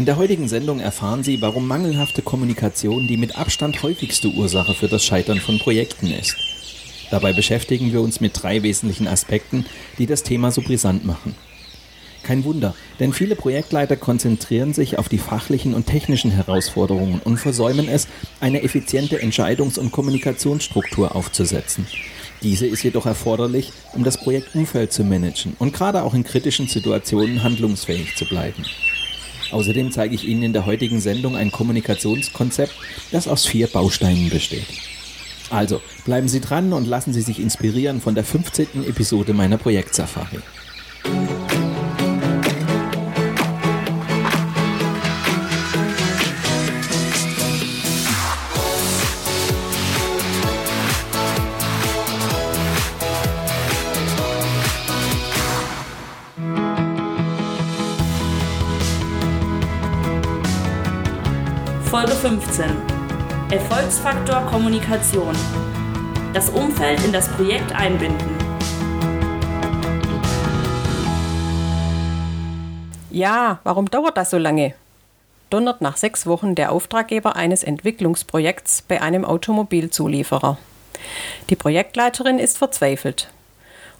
In der heutigen Sendung erfahren Sie, warum mangelhafte Kommunikation die mit Abstand häufigste Ursache für das Scheitern von Projekten ist. Dabei beschäftigen wir uns mit drei wesentlichen Aspekten, die das Thema so brisant machen. Kein Wunder, denn viele Projektleiter konzentrieren sich auf die fachlichen und technischen Herausforderungen und versäumen es, eine effiziente Entscheidungs- und Kommunikationsstruktur aufzusetzen. Diese ist jedoch erforderlich, um das Projektumfeld zu managen und gerade auch in kritischen Situationen handlungsfähig zu bleiben. Außerdem zeige ich Ihnen in der heutigen Sendung ein Kommunikationskonzept, das aus vier Bausteinen besteht. Also bleiben Sie dran und lassen Sie sich inspirieren von der 15. Episode meiner Projektsafari. Erfolgsfaktor Kommunikation. Das Umfeld in das Projekt einbinden. Ja, warum dauert das so lange? Donnert nach sechs Wochen der Auftraggeber eines Entwicklungsprojekts bei einem Automobilzulieferer. Die Projektleiterin ist verzweifelt.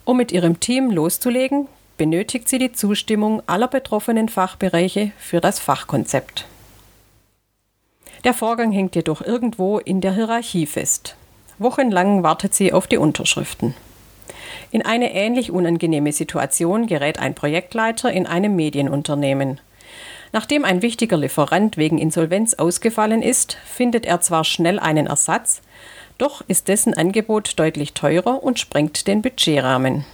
Um mit ihrem Team loszulegen, benötigt sie die Zustimmung aller betroffenen Fachbereiche für das Fachkonzept. Der Vorgang hängt jedoch irgendwo in der Hierarchie fest. Wochenlang wartet sie auf die Unterschriften. In eine ähnlich unangenehme Situation gerät ein Projektleiter in einem Medienunternehmen. Nachdem ein wichtiger Lieferant wegen Insolvenz ausgefallen ist, findet er zwar schnell einen Ersatz, doch ist dessen Angebot deutlich teurer und sprengt den Budgetrahmen.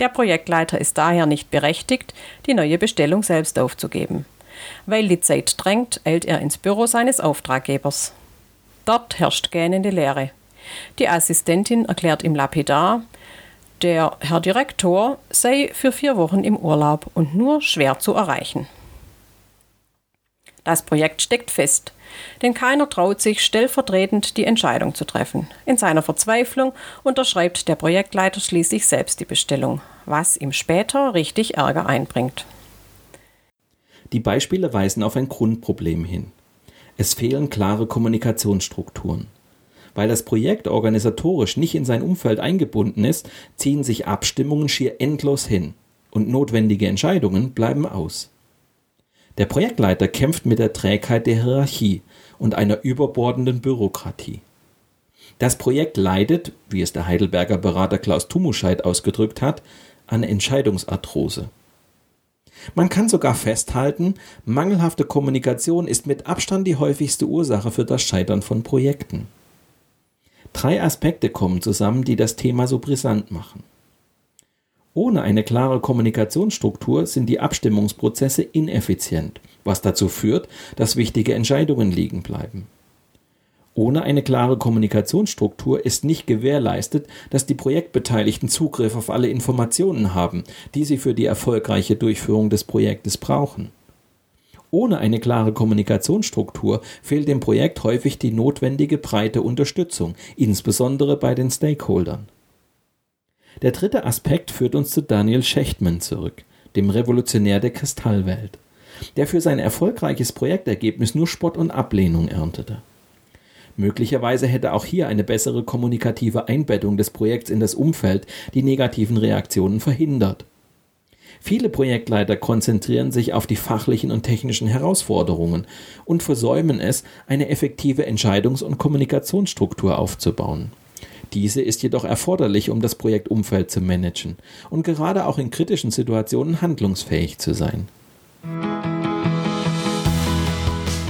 Der Projektleiter ist daher nicht berechtigt, die neue Bestellung selbst aufzugeben. Weil die Zeit drängt, eilt er ins Büro seines Auftraggebers. Dort herrscht gähnende Leere. Die Assistentin erklärt ihm lapidar, der Herr Direktor sei für vier Wochen im Urlaub und nur schwer zu erreichen. Das Projekt steckt fest, denn keiner traut sich stellvertretend die Entscheidung zu treffen. In seiner Verzweiflung unterschreibt der Projektleiter schließlich selbst die Bestellung, was ihm später richtig Ärger einbringt. Die Beispiele weisen auf ein Grundproblem hin. Es fehlen klare Kommunikationsstrukturen. Weil das Projekt organisatorisch nicht in sein Umfeld eingebunden ist, ziehen sich Abstimmungen schier endlos hin und notwendige Entscheidungen bleiben aus. Der Projektleiter kämpft mit der Trägheit der Hierarchie und einer überbordenden Bürokratie. Das Projekt leidet, wie es der Heidelberger Berater Klaus Tumuscheid ausgedrückt hat, an Entscheidungsarthrose. Man kann sogar festhalten, mangelhafte Kommunikation ist mit Abstand die häufigste Ursache für das Scheitern von Projekten. Drei Aspekte kommen zusammen, die das Thema so brisant machen. Ohne eine klare Kommunikationsstruktur sind die Abstimmungsprozesse ineffizient, was dazu führt, dass wichtige Entscheidungen liegen bleiben. Ohne eine klare Kommunikationsstruktur ist nicht gewährleistet, dass die Projektbeteiligten Zugriff auf alle Informationen haben, die sie für die erfolgreiche Durchführung des Projektes brauchen. Ohne eine klare Kommunikationsstruktur fehlt dem Projekt häufig die notwendige breite Unterstützung, insbesondere bei den Stakeholdern. Der dritte Aspekt führt uns zu Daniel Schechtman zurück, dem Revolutionär der Kristallwelt, der für sein erfolgreiches Projektergebnis nur Spott und Ablehnung erntete. Möglicherweise hätte auch hier eine bessere kommunikative Einbettung des Projekts in das Umfeld die negativen Reaktionen verhindert. Viele Projektleiter konzentrieren sich auf die fachlichen und technischen Herausforderungen und versäumen es, eine effektive Entscheidungs- und Kommunikationsstruktur aufzubauen. Diese ist jedoch erforderlich, um das Projektumfeld zu managen und gerade auch in kritischen Situationen handlungsfähig zu sein.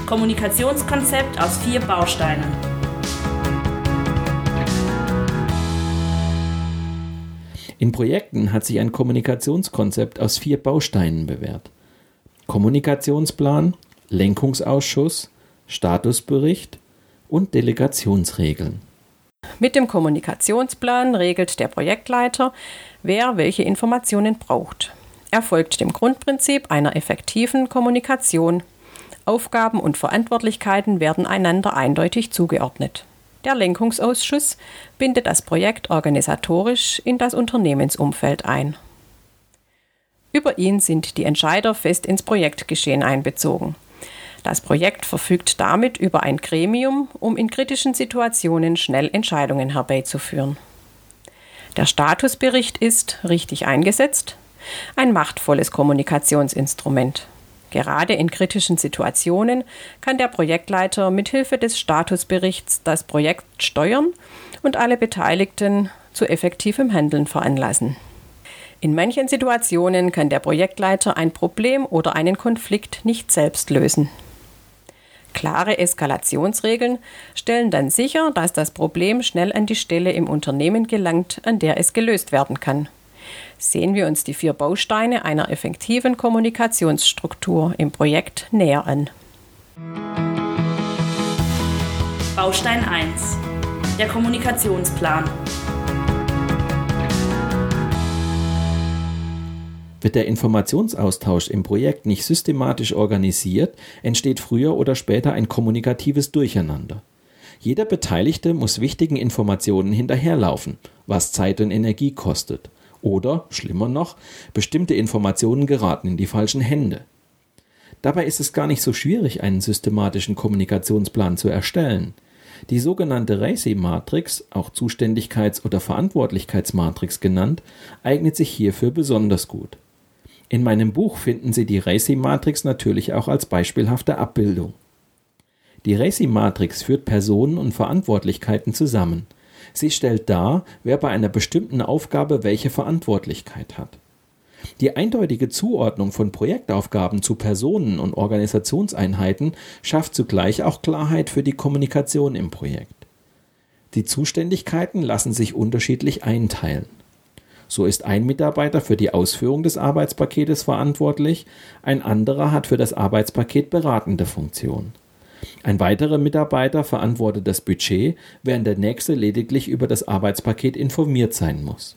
Kommunikationskonzept aus vier Bausteinen. In Projekten hat sich ein Kommunikationskonzept aus vier Bausteinen bewährt. Kommunikationsplan, Lenkungsausschuss, Statusbericht und Delegationsregeln. Mit dem Kommunikationsplan regelt der Projektleiter, wer welche Informationen braucht. Er folgt dem Grundprinzip einer effektiven Kommunikation Aufgaben und Verantwortlichkeiten werden einander eindeutig zugeordnet. Der Lenkungsausschuss bindet das Projekt organisatorisch in das Unternehmensumfeld ein. Über ihn sind die Entscheider fest ins Projektgeschehen einbezogen. Das Projekt verfügt damit über ein Gremium, um in kritischen Situationen schnell Entscheidungen herbeizuführen. Der Statusbericht ist, richtig eingesetzt, ein machtvolles Kommunikationsinstrument. Gerade in kritischen Situationen kann der Projektleiter mithilfe des Statusberichts das Projekt steuern und alle Beteiligten zu effektivem Handeln veranlassen. In manchen Situationen kann der Projektleiter ein Problem oder einen Konflikt nicht selbst lösen. Klare Eskalationsregeln stellen dann sicher, dass das Problem schnell an die Stelle im Unternehmen gelangt, an der es gelöst werden kann. Sehen wir uns die vier Bausteine einer effektiven Kommunikationsstruktur im Projekt näher an. Baustein 1. Der Kommunikationsplan. Wird der Informationsaustausch im Projekt nicht systematisch organisiert, entsteht früher oder später ein kommunikatives Durcheinander. Jeder Beteiligte muss wichtigen Informationen hinterherlaufen, was Zeit und Energie kostet. Oder, schlimmer noch, bestimmte Informationen geraten in die falschen Hände. Dabei ist es gar nicht so schwierig, einen systematischen Kommunikationsplan zu erstellen. Die sogenannte RACI-Matrix, auch Zuständigkeits- oder Verantwortlichkeitsmatrix genannt, eignet sich hierfür besonders gut. In meinem Buch finden Sie die RACI-Matrix natürlich auch als beispielhafte Abbildung. Die RACI-Matrix führt Personen und Verantwortlichkeiten zusammen. Sie stellt dar, wer bei einer bestimmten Aufgabe welche Verantwortlichkeit hat. Die eindeutige Zuordnung von Projektaufgaben zu Personen und Organisationseinheiten schafft zugleich auch Klarheit für die Kommunikation im Projekt. Die Zuständigkeiten lassen sich unterschiedlich einteilen. So ist ein Mitarbeiter für die Ausführung des Arbeitspaketes verantwortlich, ein anderer hat für das Arbeitspaket beratende Funktion. Ein weiterer Mitarbeiter verantwortet das Budget, während der nächste lediglich über das Arbeitspaket informiert sein muss.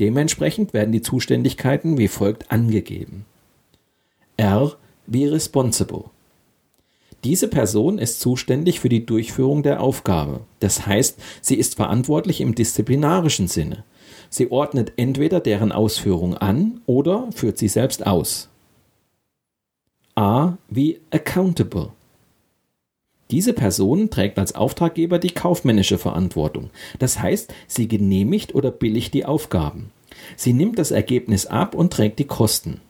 Dementsprechend werden die Zuständigkeiten wie folgt angegeben. R wie responsible. Diese Person ist zuständig für die Durchführung der Aufgabe. Das heißt, sie ist verantwortlich im disziplinarischen Sinne. Sie ordnet entweder deren Ausführung an oder führt sie selbst aus. A wie accountable. Diese Person trägt als Auftraggeber die kaufmännische Verantwortung. Das heißt, sie genehmigt oder billigt die Aufgaben. Sie nimmt das Ergebnis ab und trägt die Kosten.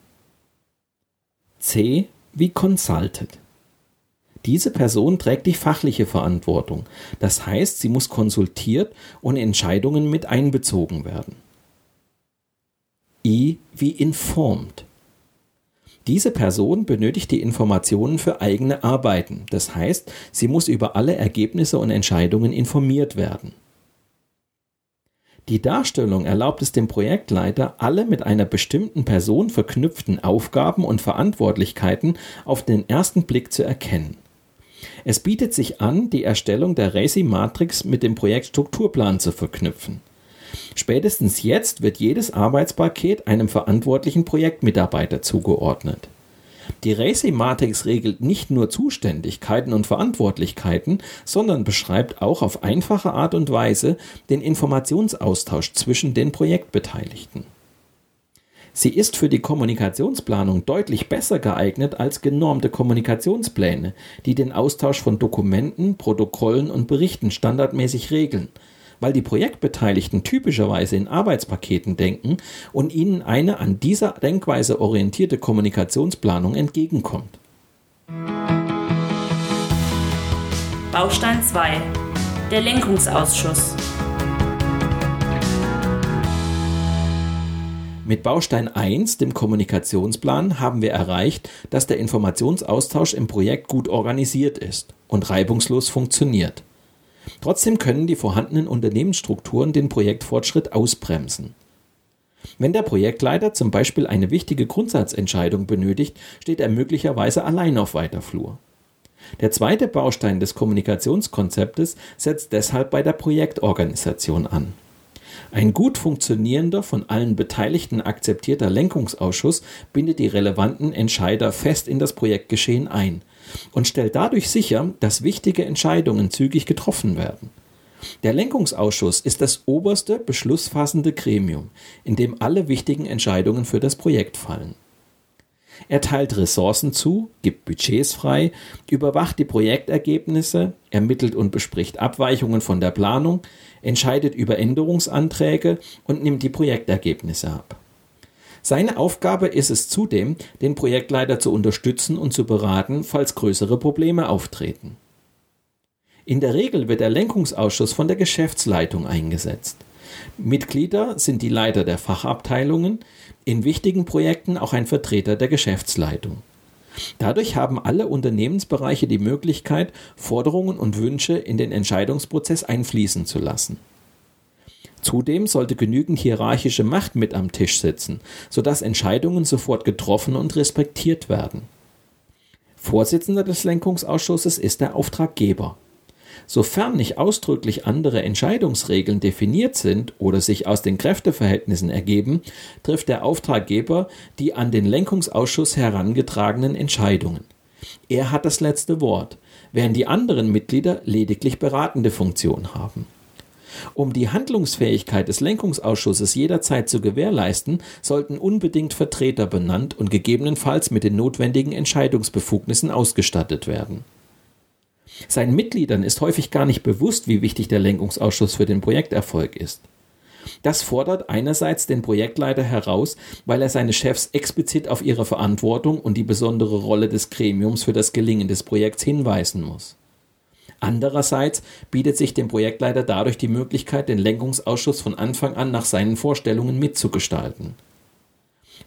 C wie consulted. Diese Person trägt die fachliche Verantwortung. Das heißt, sie muss konsultiert und Entscheidungen mit einbezogen werden. I wie informed. Diese Person benötigt die Informationen für eigene Arbeiten. Das heißt, sie muss über alle Ergebnisse und Entscheidungen informiert werden. Die Darstellung erlaubt es dem Projektleiter, alle mit einer bestimmten Person verknüpften Aufgaben und Verantwortlichkeiten auf den ersten Blick zu erkennen. Es bietet sich an, die Erstellung der RACI-Matrix mit dem Projektstrukturplan zu verknüpfen. Spätestens jetzt wird jedes Arbeitspaket einem verantwortlichen Projektmitarbeiter zugeordnet. Die RACI-Matrix regelt nicht nur Zuständigkeiten und Verantwortlichkeiten, sondern beschreibt auch auf einfache Art und Weise den Informationsaustausch zwischen den Projektbeteiligten. Sie ist für die Kommunikationsplanung deutlich besser geeignet als genormte Kommunikationspläne, die den Austausch von Dokumenten, Protokollen und Berichten standardmäßig regeln weil die Projektbeteiligten typischerweise in Arbeitspaketen denken und ihnen eine an dieser Denkweise orientierte Kommunikationsplanung entgegenkommt. Baustein 2 Der Lenkungsausschuss Mit Baustein 1, dem Kommunikationsplan, haben wir erreicht, dass der Informationsaustausch im Projekt gut organisiert ist und reibungslos funktioniert. Trotzdem können die vorhandenen Unternehmensstrukturen den Projektfortschritt ausbremsen. Wenn der Projektleiter zum Beispiel eine wichtige Grundsatzentscheidung benötigt, steht er möglicherweise allein auf weiter Flur. Der zweite Baustein des Kommunikationskonzeptes setzt deshalb bei der Projektorganisation an. Ein gut funktionierender, von allen Beteiligten akzeptierter Lenkungsausschuss bindet die relevanten Entscheider fest in das Projektgeschehen ein und stellt dadurch sicher, dass wichtige Entscheidungen zügig getroffen werden. Der Lenkungsausschuss ist das oberste beschlussfassende Gremium, in dem alle wichtigen Entscheidungen für das Projekt fallen. Er teilt Ressourcen zu, gibt Budgets frei, überwacht die Projektergebnisse, ermittelt und bespricht Abweichungen von der Planung, entscheidet über Änderungsanträge und nimmt die Projektergebnisse ab. Seine Aufgabe ist es zudem, den Projektleiter zu unterstützen und zu beraten, falls größere Probleme auftreten. In der Regel wird der Lenkungsausschuss von der Geschäftsleitung eingesetzt. Mitglieder sind die Leiter der Fachabteilungen, in wichtigen Projekten auch ein Vertreter der Geschäftsleitung. Dadurch haben alle Unternehmensbereiche die Möglichkeit, Forderungen und Wünsche in den Entscheidungsprozess einfließen zu lassen. Zudem sollte genügend hierarchische Macht mit am Tisch sitzen, sodass Entscheidungen sofort getroffen und respektiert werden. Vorsitzender des Lenkungsausschusses ist der Auftraggeber. Sofern nicht ausdrücklich andere Entscheidungsregeln definiert sind oder sich aus den Kräfteverhältnissen ergeben, trifft der Auftraggeber die an den Lenkungsausschuss herangetragenen Entscheidungen. Er hat das letzte Wort, während die anderen Mitglieder lediglich beratende Funktion haben. Um die Handlungsfähigkeit des Lenkungsausschusses jederzeit zu gewährleisten, sollten unbedingt Vertreter benannt und gegebenenfalls mit den notwendigen Entscheidungsbefugnissen ausgestattet werden. Seinen Mitgliedern ist häufig gar nicht bewusst, wie wichtig der Lenkungsausschuss für den Projekterfolg ist. Das fordert einerseits den Projektleiter heraus, weil er seine Chefs explizit auf ihre Verantwortung und die besondere Rolle des Gremiums für das Gelingen des Projekts hinweisen muss. Andererseits bietet sich dem Projektleiter dadurch die Möglichkeit, den Lenkungsausschuss von Anfang an nach seinen Vorstellungen mitzugestalten.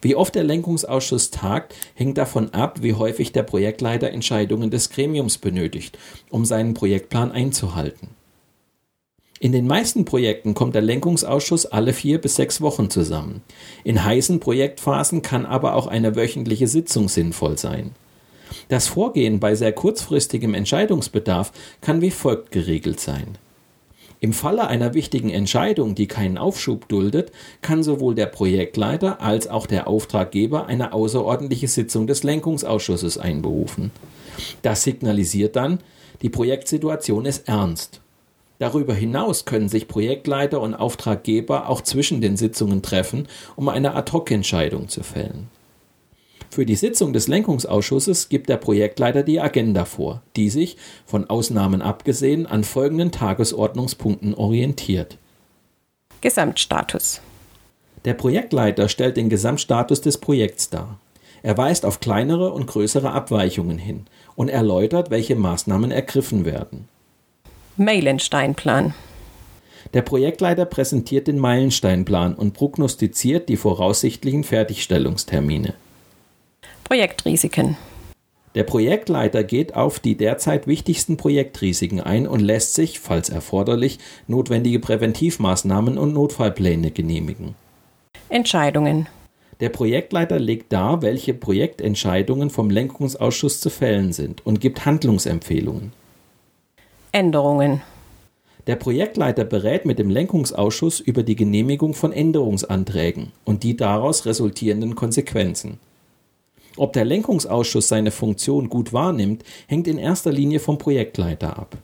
Wie oft der Lenkungsausschuss tagt, hängt davon ab, wie häufig der Projektleiter Entscheidungen des Gremiums benötigt, um seinen Projektplan einzuhalten. In den meisten Projekten kommt der Lenkungsausschuss alle vier bis sechs Wochen zusammen. In heißen Projektphasen kann aber auch eine wöchentliche Sitzung sinnvoll sein. Das Vorgehen bei sehr kurzfristigem Entscheidungsbedarf kann wie folgt geregelt sein. Im Falle einer wichtigen Entscheidung, die keinen Aufschub duldet, kann sowohl der Projektleiter als auch der Auftraggeber eine außerordentliche Sitzung des Lenkungsausschusses einberufen. Das signalisiert dann, die Projektsituation ist ernst. Darüber hinaus können sich Projektleiter und Auftraggeber auch zwischen den Sitzungen treffen, um eine Ad-hoc-Entscheidung zu fällen. Für die Sitzung des Lenkungsausschusses gibt der Projektleiter die Agenda vor, die sich, von Ausnahmen abgesehen, an folgenden Tagesordnungspunkten orientiert. Gesamtstatus. Der Projektleiter stellt den Gesamtstatus des Projekts dar. Er weist auf kleinere und größere Abweichungen hin und erläutert, welche Maßnahmen ergriffen werden. Meilensteinplan. Der Projektleiter präsentiert den Meilensteinplan und prognostiziert die voraussichtlichen Fertigstellungstermine. Projektrisiken. Der Projektleiter geht auf die derzeit wichtigsten Projektrisiken ein und lässt sich, falls erforderlich, notwendige Präventivmaßnahmen und Notfallpläne genehmigen. Entscheidungen. Der Projektleiter legt dar, welche Projektentscheidungen vom Lenkungsausschuss zu fällen sind und gibt Handlungsempfehlungen. Änderungen. Der Projektleiter berät mit dem Lenkungsausschuss über die Genehmigung von Änderungsanträgen und die daraus resultierenden Konsequenzen. Ob der Lenkungsausschuss seine Funktion gut wahrnimmt, hängt in erster Linie vom Projektleiter ab.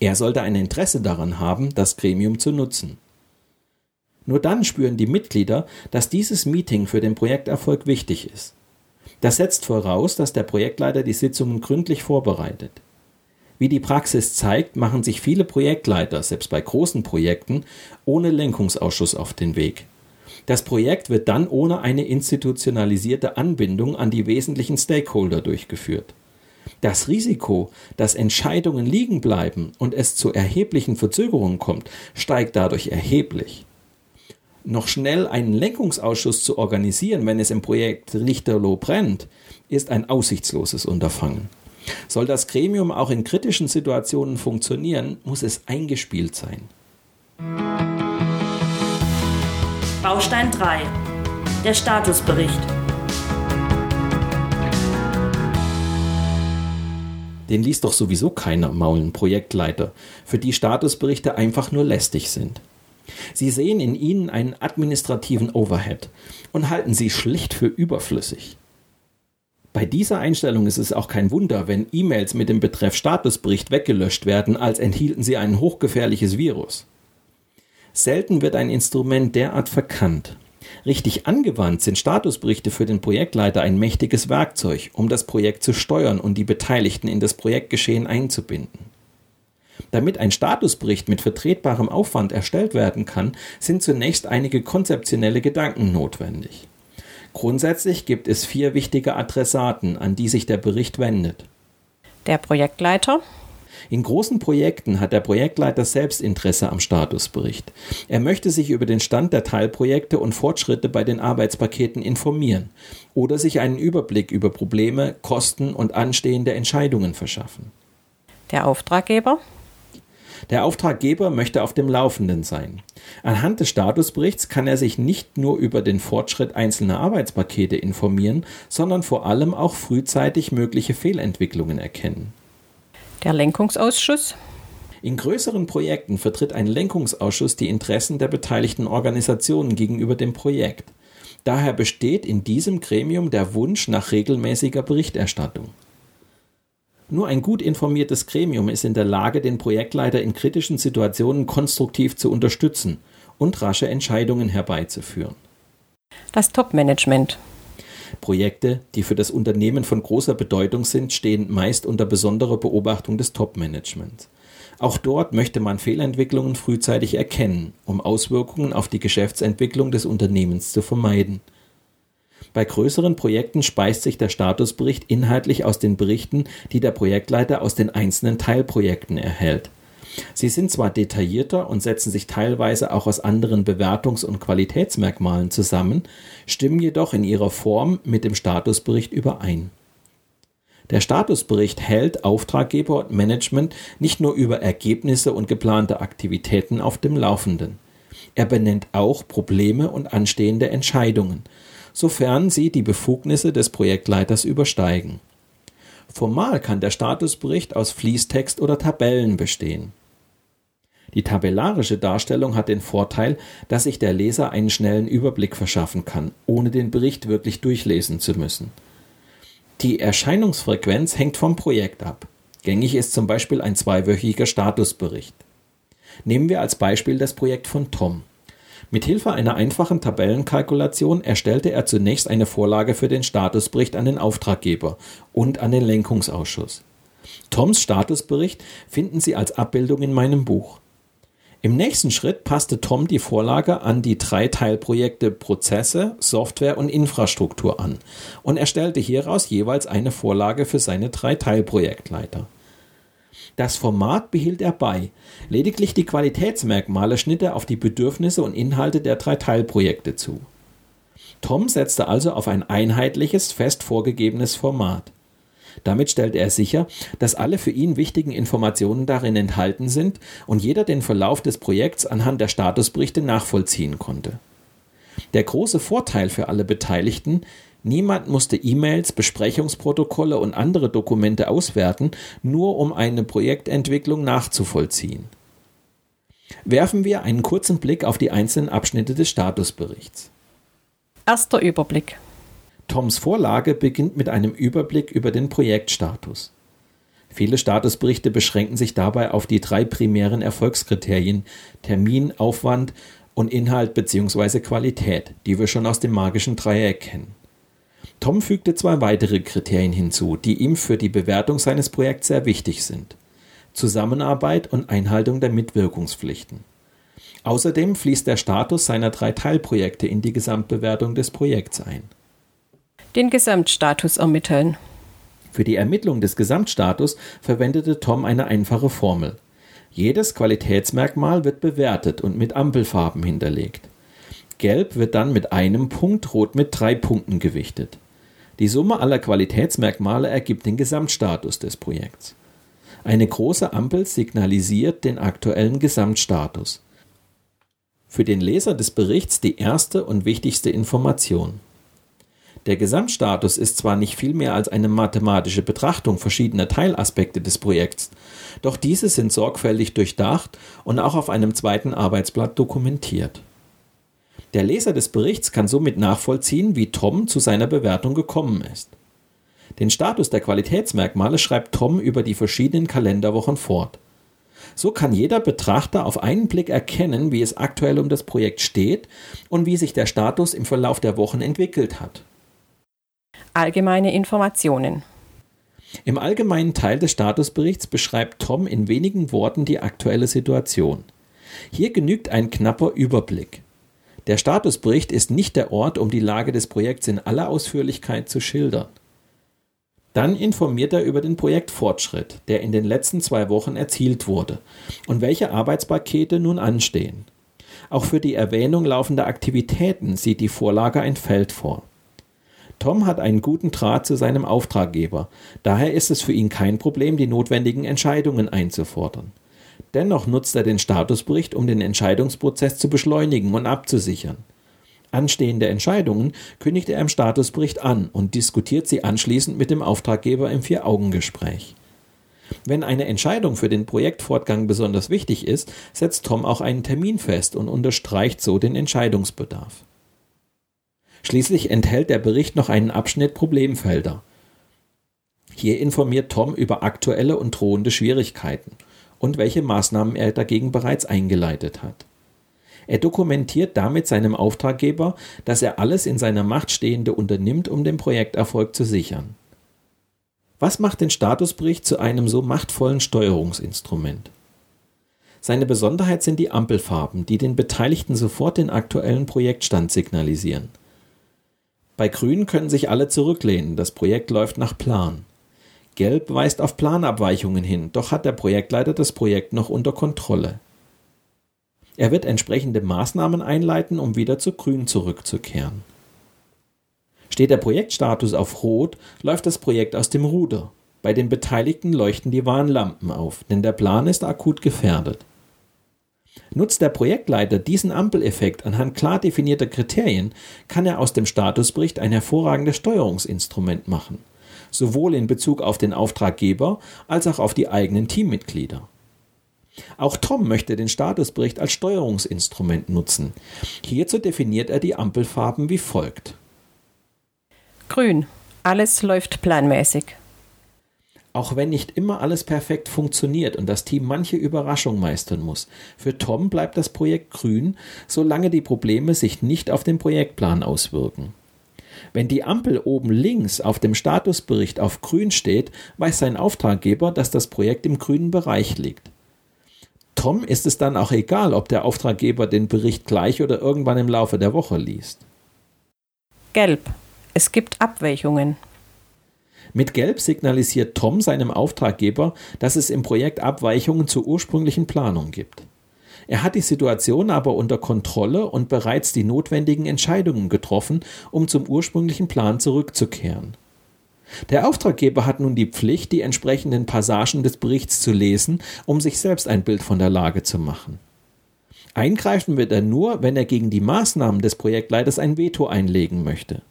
Er sollte ein Interesse daran haben, das Gremium zu nutzen. Nur dann spüren die Mitglieder, dass dieses Meeting für den Projekterfolg wichtig ist. Das setzt voraus, dass der Projektleiter die Sitzungen gründlich vorbereitet. Wie die Praxis zeigt, machen sich viele Projektleiter, selbst bei großen Projekten, ohne Lenkungsausschuss auf den Weg. Das Projekt wird dann ohne eine institutionalisierte Anbindung an die wesentlichen Stakeholder durchgeführt. Das Risiko, dass Entscheidungen liegen bleiben und es zu erheblichen Verzögerungen kommt, steigt dadurch erheblich. Noch schnell einen Lenkungsausschuss zu organisieren, wenn es im Projekt Lichterloh brennt, ist ein aussichtsloses Unterfangen. Soll das Gremium auch in kritischen Situationen funktionieren, muss es eingespielt sein. Baustein 3. Der Statusbericht. Den liest doch sowieso keiner maulen Projektleiter, für die Statusberichte einfach nur lästig sind. Sie sehen in ihnen einen administrativen Overhead und halten sie schlicht für überflüssig. Bei dieser Einstellung ist es auch kein Wunder, wenn E-Mails mit dem Betreff Statusbericht weggelöscht werden, als enthielten sie ein hochgefährliches Virus. Selten wird ein Instrument derart verkannt. Richtig angewandt sind Statusberichte für den Projektleiter ein mächtiges Werkzeug, um das Projekt zu steuern und die Beteiligten in das Projektgeschehen einzubinden. Damit ein Statusbericht mit vertretbarem Aufwand erstellt werden kann, sind zunächst einige konzeptionelle Gedanken notwendig. Grundsätzlich gibt es vier wichtige Adressaten, an die sich der Bericht wendet. Der Projektleiter, in großen Projekten hat der Projektleiter selbst Interesse am Statusbericht. Er möchte sich über den Stand der Teilprojekte und Fortschritte bei den Arbeitspaketen informieren oder sich einen Überblick über Probleme, Kosten und anstehende Entscheidungen verschaffen. Der Auftraggeber der Auftraggeber möchte auf dem Laufenden sein. Anhand des Statusberichts kann er sich nicht nur über den Fortschritt einzelner Arbeitspakete informieren, sondern vor allem auch frühzeitig mögliche Fehlentwicklungen erkennen. Der Lenkungsausschuss. In größeren Projekten vertritt ein Lenkungsausschuss die Interessen der beteiligten Organisationen gegenüber dem Projekt. Daher besteht in diesem Gremium der Wunsch nach regelmäßiger Berichterstattung. Nur ein gut informiertes Gremium ist in der Lage, den Projektleiter in kritischen Situationen konstruktiv zu unterstützen und rasche Entscheidungen herbeizuführen. Das Top-Management. Projekte, die für das Unternehmen von großer Bedeutung sind, stehen meist unter besonderer Beobachtung des Top-Managements. Auch dort möchte man Fehlentwicklungen frühzeitig erkennen, um Auswirkungen auf die Geschäftsentwicklung des Unternehmens zu vermeiden. Bei größeren Projekten speist sich der Statusbericht inhaltlich aus den Berichten, die der Projektleiter aus den einzelnen Teilprojekten erhält. Sie sind zwar detaillierter und setzen sich teilweise auch aus anderen Bewertungs- und Qualitätsmerkmalen zusammen, stimmen jedoch in ihrer Form mit dem Statusbericht überein. Der Statusbericht hält Auftraggeber und Management nicht nur über Ergebnisse und geplante Aktivitäten auf dem Laufenden. Er benennt auch Probleme und anstehende Entscheidungen, sofern sie die Befugnisse des Projektleiters übersteigen. Formal kann der Statusbericht aus Fließtext oder Tabellen bestehen. Die tabellarische Darstellung hat den Vorteil, dass sich der Leser einen schnellen Überblick verschaffen kann, ohne den Bericht wirklich durchlesen zu müssen. Die Erscheinungsfrequenz hängt vom Projekt ab. Gängig ist zum Beispiel ein zweiwöchiger Statusbericht. Nehmen wir als Beispiel das Projekt von Tom. Mit Hilfe einer einfachen Tabellenkalkulation erstellte er zunächst eine Vorlage für den Statusbericht an den Auftraggeber und an den Lenkungsausschuss. Toms Statusbericht finden Sie als Abbildung in meinem Buch. Im nächsten Schritt passte Tom die Vorlage an die drei Teilprojekte Prozesse, Software und Infrastruktur an und erstellte hieraus jeweils eine Vorlage für seine drei Teilprojektleiter. Das Format behielt er bei, lediglich die Qualitätsmerkmale schnitt er auf die Bedürfnisse und Inhalte der drei Teilprojekte zu. Tom setzte also auf ein einheitliches, fest vorgegebenes Format. Damit stellte er sicher, dass alle für ihn wichtigen Informationen darin enthalten sind und jeder den Verlauf des Projekts anhand der Statusberichte nachvollziehen konnte. Der große Vorteil für alle Beteiligten, niemand musste E-Mails, Besprechungsprotokolle und andere Dokumente auswerten, nur um eine Projektentwicklung nachzuvollziehen. Werfen wir einen kurzen Blick auf die einzelnen Abschnitte des Statusberichts. Erster Überblick. Toms Vorlage beginnt mit einem Überblick über den Projektstatus. Viele Statusberichte beschränken sich dabei auf die drei primären Erfolgskriterien Termin, Aufwand und Inhalt bzw. Qualität, die wir schon aus dem magischen Dreieck kennen. Tom fügte zwei weitere Kriterien hinzu, die ihm für die Bewertung seines Projekts sehr wichtig sind. Zusammenarbeit und Einhaltung der Mitwirkungspflichten. Außerdem fließt der Status seiner drei Teilprojekte in die Gesamtbewertung des Projekts ein den Gesamtstatus ermitteln. Für die Ermittlung des Gesamtstatus verwendete Tom eine einfache Formel. Jedes Qualitätsmerkmal wird bewertet und mit Ampelfarben hinterlegt. Gelb wird dann mit einem Punkt, rot mit drei Punkten gewichtet. Die Summe aller Qualitätsmerkmale ergibt den Gesamtstatus des Projekts. Eine große Ampel signalisiert den aktuellen Gesamtstatus. Für den Leser des Berichts die erste und wichtigste Information. Der Gesamtstatus ist zwar nicht viel mehr als eine mathematische Betrachtung verschiedener Teilaspekte des Projekts, doch diese sind sorgfältig durchdacht und auch auf einem zweiten Arbeitsblatt dokumentiert. Der Leser des Berichts kann somit nachvollziehen, wie Tom zu seiner Bewertung gekommen ist. Den Status der Qualitätsmerkmale schreibt Tom über die verschiedenen Kalenderwochen fort. So kann jeder Betrachter auf einen Blick erkennen, wie es aktuell um das Projekt steht und wie sich der Status im Verlauf der Wochen entwickelt hat. Allgemeine Informationen. Im allgemeinen Teil des Statusberichts beschreibt Tom in wenigen Worten die aktuelle Situation. Hier genügt ein knapper Überblick. Der Statusbericht ist nicht der Ort, um die Lage des Projekts in aller Ausführlichkeit zu schildern. Dann informiert er über den Projektfortschritt, der in den letzten zwei Wochen erzielt wurde und welche Arbeitspakete nun anstehen. Auch für die Erwähnung laufender Aktivitäten sieht die Vorlage ein Feld vor. Tom hat einen guten Draht zu seinem Auftraggeber, daher ist es für ihn kein Problem, die notwendigen Entscheidungen einzufordern. Dennoch nutzt er den Statusbericht, um den Entscheidungsprozess zu beschleunigen und abzusichern. Anstehende Entscheidungen kündigt er im Statusbericht an und diskutiert sie anschließend mit dem Auftraggeber im Vier-Augen-Gespräch. Wenn eine Entscheidung für den Projektfortgang besonders wichtig ist, setzt Tom auch einen Termin fest und unterstreicht so den Entscheidungsbedarf. Schließlich enthält der Bericht noch einen Abschnitt Problemfelder. Hier informiert Tom über aktuelle und drohende Schwierigkeiten und welche Maßnahmen er dagegen bereits eingeleitet hat. Er dokumentiert damit seinem Auftraggeber, dass er alles in seiner Macht Stehende unternimmt, um den Projekterfolg zu sichern. Was macht den Statusbericht zu einem so machtvollen Steuerungsinstrument? Seine Besonderheit sind die Ampelfarben, die den Beteiligten sofort den aktuellen Projektstand signalisieren. Bei Grün können sich alle zurücklehnen, das Projekt läuft nach Plan. Gelb weist auf Planabweichungen hin, doch hat der Projektleiter das Projekt noch unter Kontrolle. Er wird entsprechende Maßnahmen einleiten, um wieder zu Grün zurückzukehren. Steht der Projektstatus auf Rot, läuft das Projekt aus dem Ruder. Bei den Beteiligten leuchten die Warnlampen auf, denn der Plan ist akut gefährdet. Nutzt der Projektleiter diesen Ampeleffekt anhand klar definierter Kriterien, kann er aus dem Statusbericht ein hervorragendes Steuerungsinstrument machen, sowohl in Bezug auf den Auftraggeber als auch auf die eigenen Teammitglieder. Auch Tom möchte den Statusbericht als Steuerungsinstrument nutzen. Hierzu definiert er die Ampelfarben wie folgt. Grün. Alles läuft planmäßig. Auch wenn nicht immer alles perfekt funktioniert und das Team manche Überraschung meistern muss, für Tom bleibt das Projekt grün, solange die Probleme sich nicht auf den Projektplan auswirken. Wenn die Ampel oben links auf dem Statusbericht auf grün steht, weiß sein Auftraggeber, dass das Projekt im grünen Bereich liegt. Tom ist es dann auch egal, ob der Auftraggeber den Bericht gleich oder irgendwann im Laufe der Woche liest. Gelb. Es gibt Abweichungen. Mit Gelb signalisiert Tom seinem Auftraggeber, dass es im Projekt Abweichungen zur ursprünglichen Planung gibt. Er hat die Situation aber unter Kontrolle und bereits die notwendigen Entscheidungen getroffen, um zum ursprünglichen Plan zurückzukehren. Der Auftraggeber hat nun die Pflicht, die entsprechenden Passagen des Berichts zu lesen, um sich selbst ein Bild von der Lage zu machen. Eingreifen wird er nur, wenn er gegen die Maßnahmen des Projektleiters ein Veto einlegen möchte.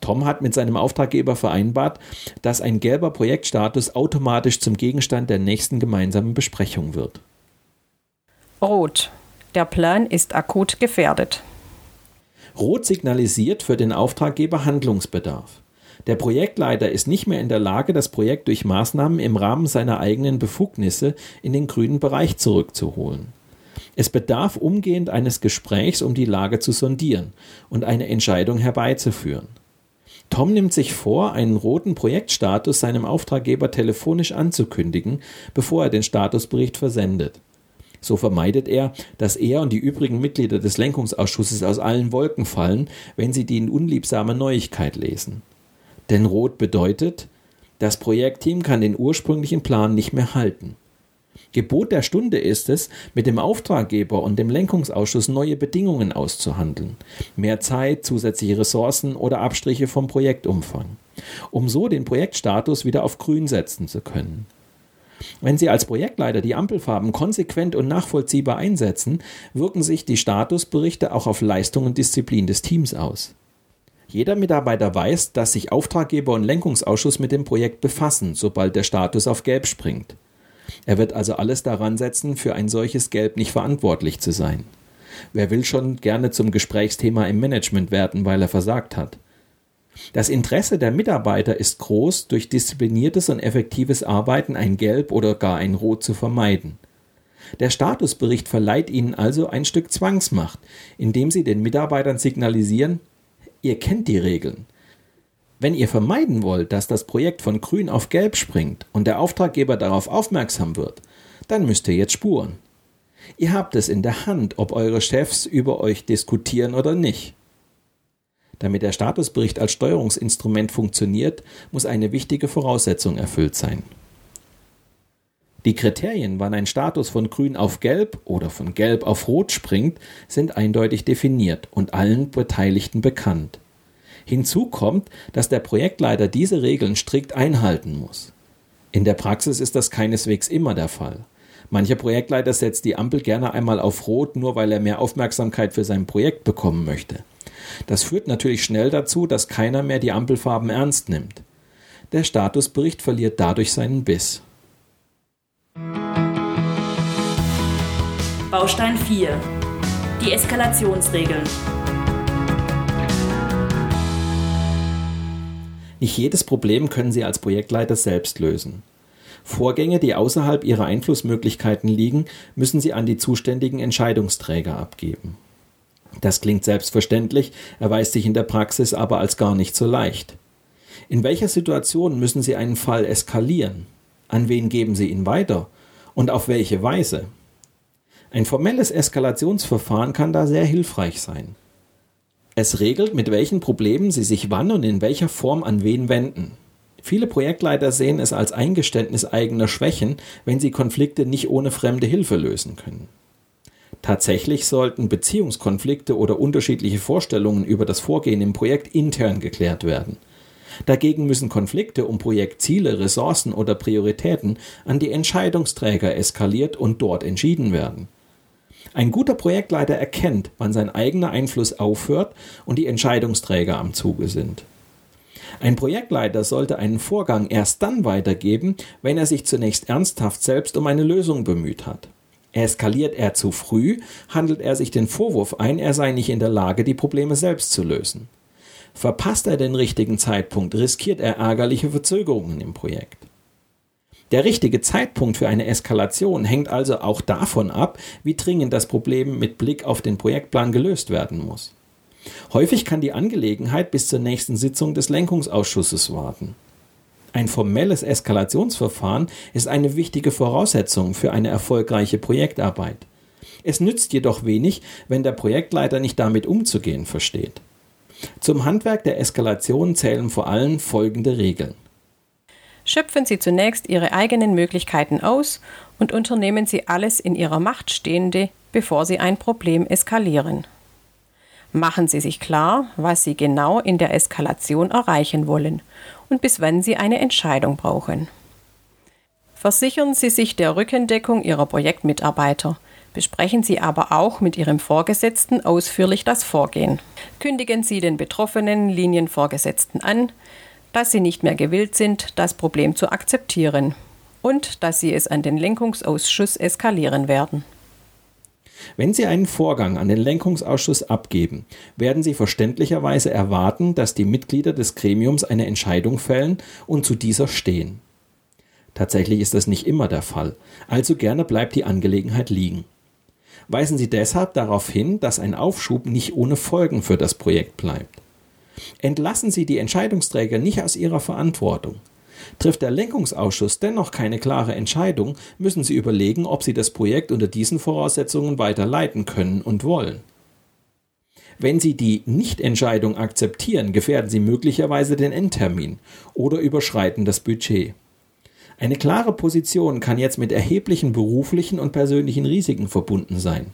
Tom hat mit seinem Auftraggeber vereinbart, dass ein gelber Projektstatus automatisch zum Gegenstand der nächsten gemeinsamen Besprechung wird. Rot. Der Plan ist akut gefährdet. Rot signalisiert für den Auftraggeber Handlungsbedarf. Der Projektleiter ist nicht mehr in der Lage, das Projekt durch Maßnahmen im Rahmen seiner eigenen Befugnisse in den grünen Bereich zurückzuholen. Es bedarf umgehend eines Gesprächs, um die Lage zu sondieren und eine Entscheidung herbeizuführen. Tom nimmt sich vor, einen roten Projektstatus seinem Auftraggeber telefonisch anzukündigen, bevor er den Statusbericht versendet. So vermeidet er, dass er und die übrigen Mitglieder des Lenkungsausschusses aus allen Wolken fallen, wenn sie die unliebsame Neuigkeit lesen. Denn rot bedeutet, das Projektteam kann den ursprünglichen Plan nicht mehr halten. Gebot der Stunde ist es, mit dem Auftraggeber und dem Lenkungsausschuss neue Bedingungen auszuhandeln. Mehr Zeit, zusätzliche Ressourcen oder Abstriche vom Projektumfang, um so den Projektstatus wieder auf grün setzen zu können. Wenn Sie als Projektleiter die Ampelfarben konsequent und nachvollziehbar einsetzen, wirken sich die Statusberichte auch auf Leistung und Disziplin des Teams aus. Jeder Mitarbeiter weiß, dass sich Auftraggeber und Lenkungsausschuss mit dem Projekt befassen, sobald der Status auf Gelb springt. Er wird also alles daran setzen, für ein solches Gelb nicht verantwortlich zu sein. Wer will schon gerne zum Gesprächsthema im Management werden, weil er versagt hat? Das Interesse der Mitarbeiter ist groß, durch diszipliniertes und effektives Arbeiten ein Gelb oder gar ein Rot zu vermeiden. Der Statusbericht verleiht Ihnen also ein Stück Zwangsmacht, indem Sie den Mitarbeitern signalisieren, ihr kennt die Regeln. Wenn ihr vermeiden wollt, dass das Projekt von grün auf gelb springt und der Auftraggeber darauf aufmerksam wird, dann müsst ihr jetzt spuren. Ihr habt es in der Hand, ob eure Chefs über euch diskutieren oder nicht. Damit der Statusbericht als Steuerungsinstrument funktioniert, muss eine wichtige Voraussetzung erfüllt sein. Die Kriterien, wann ein Status von grün auf gelb oder von gelb auf rot springt, sind eindeutig definiert und allen Beteiligten bekannt. Hinzu kommt, dass der Projektleiter diese Regeln strikt einhalten muss. In der Praxis ist das keineswegs immer der Fall. Mancher Projektleiter setzt die Ampel gerne einmal auf Rot, nur weil er mehr Aufmerksamkeit für sein Projekt bekommen möchte. Das führt natürlich schnell dazu, dass keiner mehr die Ampelfarben ernst nimmt. Der Statusbericht verliert dadurch seinen Biss. Baustein 4. Die Eskalationsregeln. Nicht jedes Problem können Sie als Projektleiter selbst lösen. Vorgänge, die außerhalb Ihrer Einflussmöglichkeiten liegen, müssen Sie an die zuständigen Entscheidungsträger abgeben. Das klingt selbstverständlich, erweist sich in der Praxis aber als gar nicht so leicht. In welcher Situation müssen Sie einen Fall eskalieren? An wen geben Sie ihn weiter? Und auf welche Weise? Ein formelles Eskalationsverfahren kann da sehr hilfreich sein. Es regelt, mit welchen Problemen Sie sich wann und in welcher Form an wen wenden. Viele Projektleiter sehen es als Eingeständnis eigener Schwächen, wenn sie Konflikte nicht ohne fremde Hilfe lösen können. Tatsächlich sollten Beziehungskonflikte oder unterschiedliche Vorstellungen über das Vorgehen im Projekt intern geklärt werden. Dagegen müssen Konflikte um Projektziele, Ressourcen oder Prioritäten an die Entscheidungsträger eskaliert und dort entschieden werden. Ein guter Projektleiter erkennt, wann sein eigener Einfluss aufhört und die Entscheidungsträger am Zuge sind. Ein Projektleiter sollte einen Vorgang erst dann weitergeben, wenn er sich zunächst ernsthaft selbst um eine Lösung bemüht hat. Eskaliert er zu früh, handelt er sich den Vorwurf ein, er sei nicht in der Lage, die Probleme selbst zu lösen. Verpasst er den richtigen Zeitpunkt, riskiert er ärgerliche Verzögerungen im Projekt. Der richtige Zeitpunkt für eine Eskalation hängt also auch davon ab, wie dringend das Problem mit Blick auf den Projektplan gelöst werden muss. Häufig kann die Angelegenheit bis zur nächsten Sitzung des Lenkungsausschusses warten. Ein formelles Eskalationsverfahren ist eine wichtige Voraussetzung für eine erfolgreiche Projektarbeit. Es nützt jedoch wenig, wenn der Projektleiter nicht damit umzugehen versteht. Zum Handwerk der Eskalation zählen vor allem folgende Regeln. Schöpfen Sie zunächst Ihre eigenen Möglichkeiten aus und unternehmen Sie alles in Ihrer Macht Stehende, bevor Sie ein Problem eskalieren. Machen Sie sich klar, was Sie genau in der Eskalation erreichen wollen und bis wann Sie eine Entscheidung brauchen. Versichern Sie sich der Rückendeckung Ihrer Projektmitarbeiter. Besprechen Sie aber auch mit Ihrem Vorgesetzten ausführlich das Vorgehen. Kündigen Sie den betroffenen Linienvorgesetzten an, dass Sie nicht mehr gewillt sind, das Problem zu akzeptieren und dass Sie es an den Lenkungsausschuss eskalieren werden. Wenn Sie einen Vorgang an den Lenkungsausschuss abgeben, werden Sie verständlicherweise erwarten, dass die Mitglieder des Gremiums eine Entscheidung fällen und zu dieser stehen. Tatsächlich ist das nicht immer der Fall, also gerne bleibt die Angelegenheit liegen. Weisen Sie deshalb darauf hin, dass ein Aufschub nicht ohne Folgen für das Projekt bleibt. Entlassen Sie die Entscheidungsträger nicht aus ihrer Verantwortung. Trifft der Lenkungsausschuss dennoch keine klare Entscheidung, müssen Sie überlegen, ob Sie das Projekt unter diesen Voraussetzungen weiter leiten können und wollen. Wenn Sie die Nichtentscheidung akzeptieren, gefährden Sie möglicherweise den Endtermin oder überschreiten das Budget. Eine klare Position kann jetzt mit erheblichen beruflichen und persönlichen Risiken verbunden sein.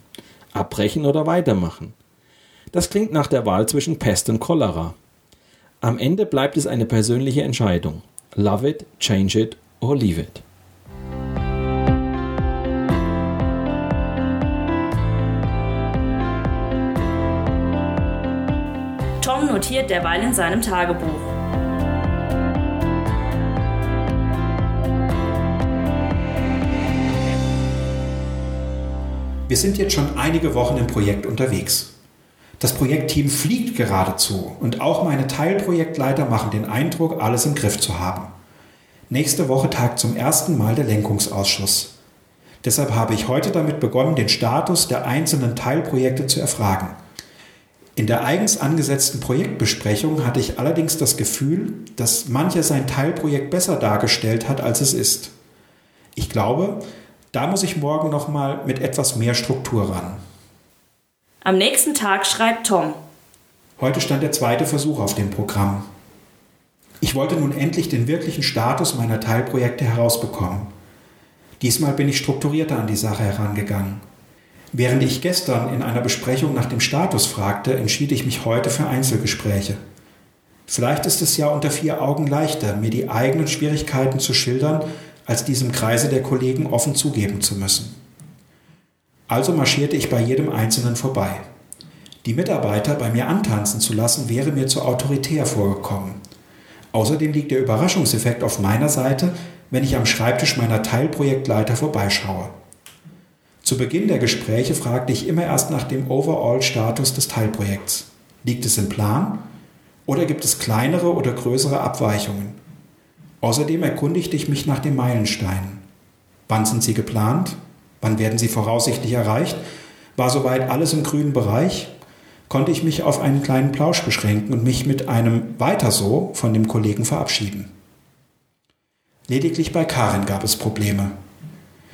Abbrechen oder weitermachen. Das klingt nach der Wahl zwischen Pest und Cholera. Am Ende bleibt es eine persönliche Entscheidung. Love it, change it or leave it. Tom notiert derweil in seinem Tagebuch. Wir sind jetzt schon einige Wochen im Projekt unterwegs. Das Projektteam fliegt geradezu und auch meine Teilprojektleiter machen den Eindruck, alles im Griff zu haben. Nächste Woche tagt zum ersten Mal der Lenkungsausschuss. Deshalb habe ich heute damit begonnen, den Status der einzelnen Teilprojekte zu erfragen. In der eigens angesetzten Projektbesprechung hatte ich allerdings das Gefühl, dass mancher sein Teilprojekt besser dargestellt hat, als es ist. Ich glaube, da muss ich morgen noch mal mit etwas mehr Struktur ran. Am nächsten Tag schreibt Tom. Heute stand der zweite Versuch auf dem Programm. Ich wollte nun endlich den wirklichen Status meiner Teilprojekte herausbekommen. Diesmal bin ich strukturierter an die Sache herangegangen. Während ich gestern in einer Besprechung nach dem Status fragte, entschied ich mich heute für Einzelgespräche. Vielleicht ist es ja unter vier Augen leichter, mir die eigenen Schwierigkeiten zu schildern, als diesem Kreise der Kollegen offen zugeben zu müssen. Also marschierte ich bei jedem Einzelnen vorbei. Die Mitarbeiter bei mir antanzen zu lassen, wäre mir zu autoritär vorgekommen. Außerdem liegt der Überraschungseffekt auf meiner Seite, wenn ich am Schreibtisch meiner Teilprojektleiter vorbeischaue. Zu Beginn der Gespräche fragte ich immer erst nach dem Overall-Status des Teilprojekts. Liegt es im Plan oder gibt es kleinere oder größere Abweichungen? Außerdem erkundigte ich mich nach den Meilensteinen. Wann sind sie geplant? Wann werden sie voraussichtlich erreicht? War soweit alles im grünen Bereich? Konnte ich mich auf einen kleinen Plausch beschränken und mich mit einem Weiter so von dem Kollegen verabschieden? Lediglich bei Karin gab es Probleme.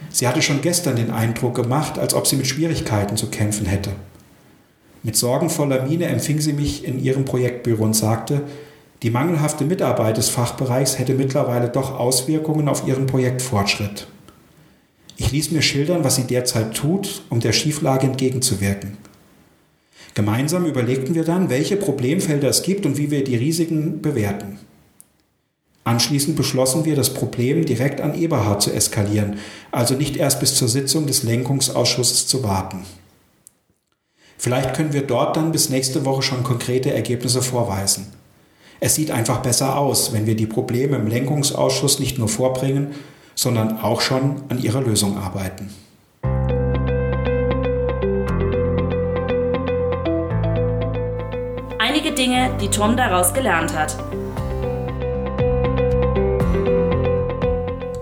Sie hatte schon gestern den Eindruck gemacht, als ob sie mit Schwierigkeiten zu kämpfen hätte. Mit sorgenvoller Miene empfing sie mich in ihrem Projektbüro und sagte, die mangelhafte Mitarbeit des Fachbereichs hätte mittlerweile doch Auswirkungen auf ihren Projektfortschritt. Ich ließ mir schildern, was sie derzeit tut, um der Schieflage entgegenzuwirken. Gemeinsam überlegten wir dann, welche Problemfelder es gibt und wie wir die Risiken bewerten. Anschließend beschlossen wir, das Problem direkt an Eberhard zu eskalieren, also nicht erst bis zur Sitzung des Lenkungsausschusses zu warten. Vielleicht können wir dort dann bis nächste Woche schon konkrete Ergebnisse vorweisen. Es sieht einfach besser aus, wenn wir die Probleme im Lenkungsausschuss nicht nur vorbringen, sondern auch schon an ihrer Lösung arbeiten. Einige Dinge, die Tom daraus gelernt hat.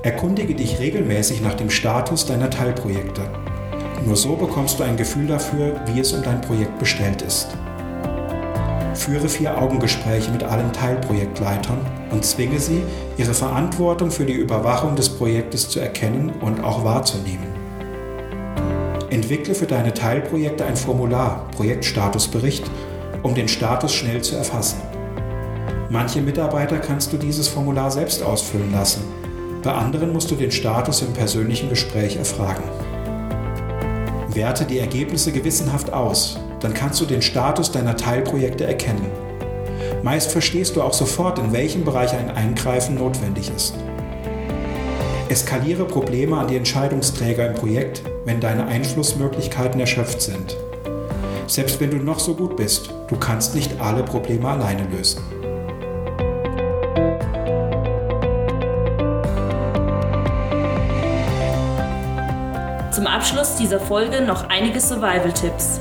Erkundige dich regelmäßig nach dem Status deiner Teilprojekte. Nur so bekommst du ein Gefühl dafür, wie es um dein Projekt bestellt ist. Führe Vier-Augen-Gespräche mit allen Teilprojektleitern und zwinge sie, ihre Verantwortung für die Überwachung des Projektes zu erkennen und auch wahrzunehmen. Entwickle für deine Teilprojekte ein Formular, Projektstatusbericht, um den Status schnell zu erfassen. Manche Mitarbeiter kannst du dieses Formular selbst ausfüllen lassen. Bei anderen musst du den Status im persönlichen Gespräch erfragen. Werte die Ergebnisse gewissenhaft aus, dann kannst du den Status deiner Teilprojekte erkennen. Meist verstehst du auch sofort, in welchem Bereich ein Eingreifen notwendig ist. Eskaliere Probleme an die Entscheidungsträger im Projekt, wenn deine Einflussmöglichkeiten erschöpft sind. Selbst wenn du noch so gut bist, du kannst nicht alle Probleme alleine lösen. Zum Abschluss dieser Folge noch einige Survival-Tipps.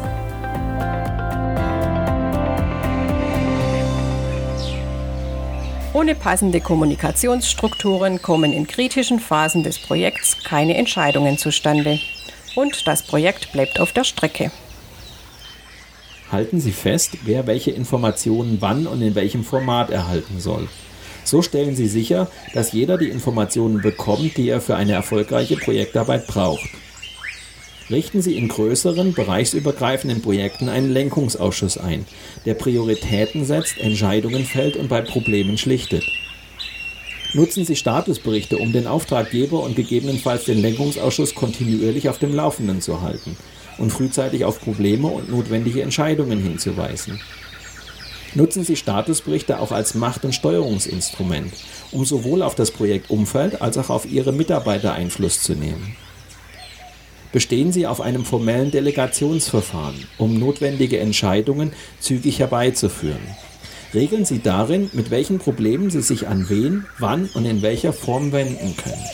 Ohne passende Kommunikationsstrukturen kommen in kritischen Phasen des Projekts keine Entscheidungen zustande. Und das Projekt bleibt auf der Strecke. Halten Sie fest, wer welche Informationen wann und in welchem Format erhalten soll. So stellen Sie sicher, dass jeder die Informationen bekommt, die er für eine erfolgreiche Projektarbeit braucht. Richten Sie in größeren, bereichsübergreifenden Projekten einen Lenkungsausschuss ein, der Prioritäten setzt, Entscheidungen fällt und bei Problemen schlichtet. Nutzen Sie Statusberichte, um den Auftraggeber und gegebenenfalls den Lenkungsausschuss kontinuierlich auf dem Laufenden zu halten und frühzeitig auf Probleme und notwendige Entscheidungen hinzuweisen. Nutzen Sie Statusberichte auch als Macht- und Steuerungsinstrument, um sowohl auf das Projektumfeld als auch auf Ihre Mitarbeiter Einfluss zu nehmen bestehen Sie auf einem formellen Delegationsverfahren, um notwendige Entscheidungen zügig herbeizuführen. Regeln Sie darin, mit welchen Problemen Sie sich an wen, wann und in welcher Form wenden können.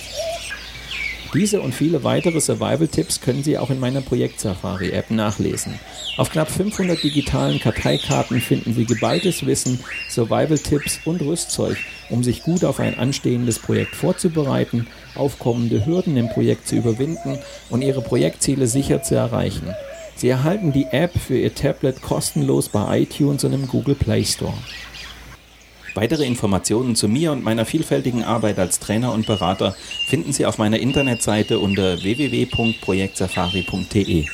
Diese und viele weitere Survival-Tipps können Sie auch in meiner Projekt Safari-App nachlesen. Auf knapp 500 digitalen Karteikarten finden Sie geballtes Wissen, Survival-Tipps und Rüstzeug, um sich gut auf ein anstehendes Projekt vorzubereiten, aufkommende Hürden im Projekt zu überwinden und Ihre Projektziele sicher zu erreichen. Sie erhalten die App für Ihr Tablet kostenlos bei iTunes und im Google Play Store. Weitere Informationen zu mir und meiner vielfältigen Arbeit als Trainer und Berater finden Sie auf meiner Internetseite unter www.projektsafari.de.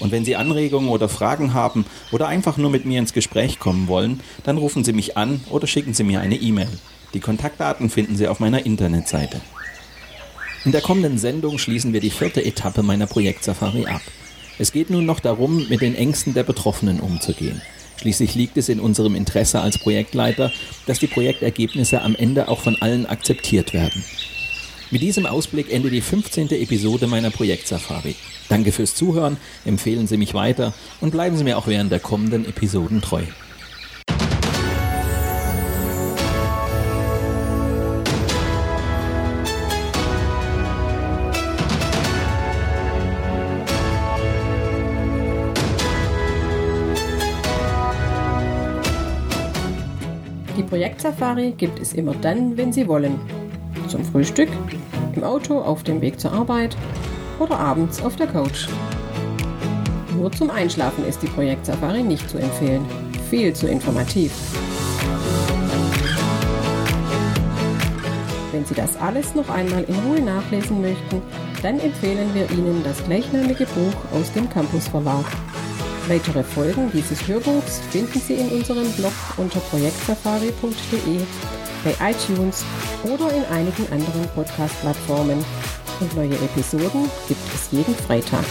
Und wenn Sie Anregungen oder Fragen haben oder einfach nur mit mir ins Gespräch kommen wollen, dann rufen Sie mich an oder schicken Sie mir eine E-Mail. Die Kontaktdaten finden Sie auf meiner Internetseite. In der kommenden Sendung schließen wir die vierte Etappe meiner Projektsafari ab. Es geht nun noch darum, mit den Ängsten der Betroffenen umzugehen. Schließlich liegt es in unserem Interesse als Projektleiter, dass die Projektergebnisse am Ende auch von allen akzeptiert werden. Mit diesem Ausblick endet die 15. Episode meiner Projektsafari. Danke fürs Zuhören, empfehlen Sie mich weiter und bleiben Sie mir auch während der kommenden Episoden treu. Projektsafari gibt es immer dann, wenn Sie wollen. Zum Frühstück, im Auto auf dem Weg zur Arbeit oder abends auf der Couch. Nur zum Einschlafen ist die Projektsafari nicht zu empfehlen. Viel zu informativ. Wenn Sie das alles noch einmal in Ruhe nachlesen möchten, dann empfehlen wir Ihnen das gleichnamige Buch aus dem Campus Verlag. Weitere Folgen dieses Hörbuchs finden Sie in unserem Blog unter projektsafari.de, bei iTunes oder in einigen anderen Podcast-Plattformen. Und neue Episoden gibt es jeden Freitag.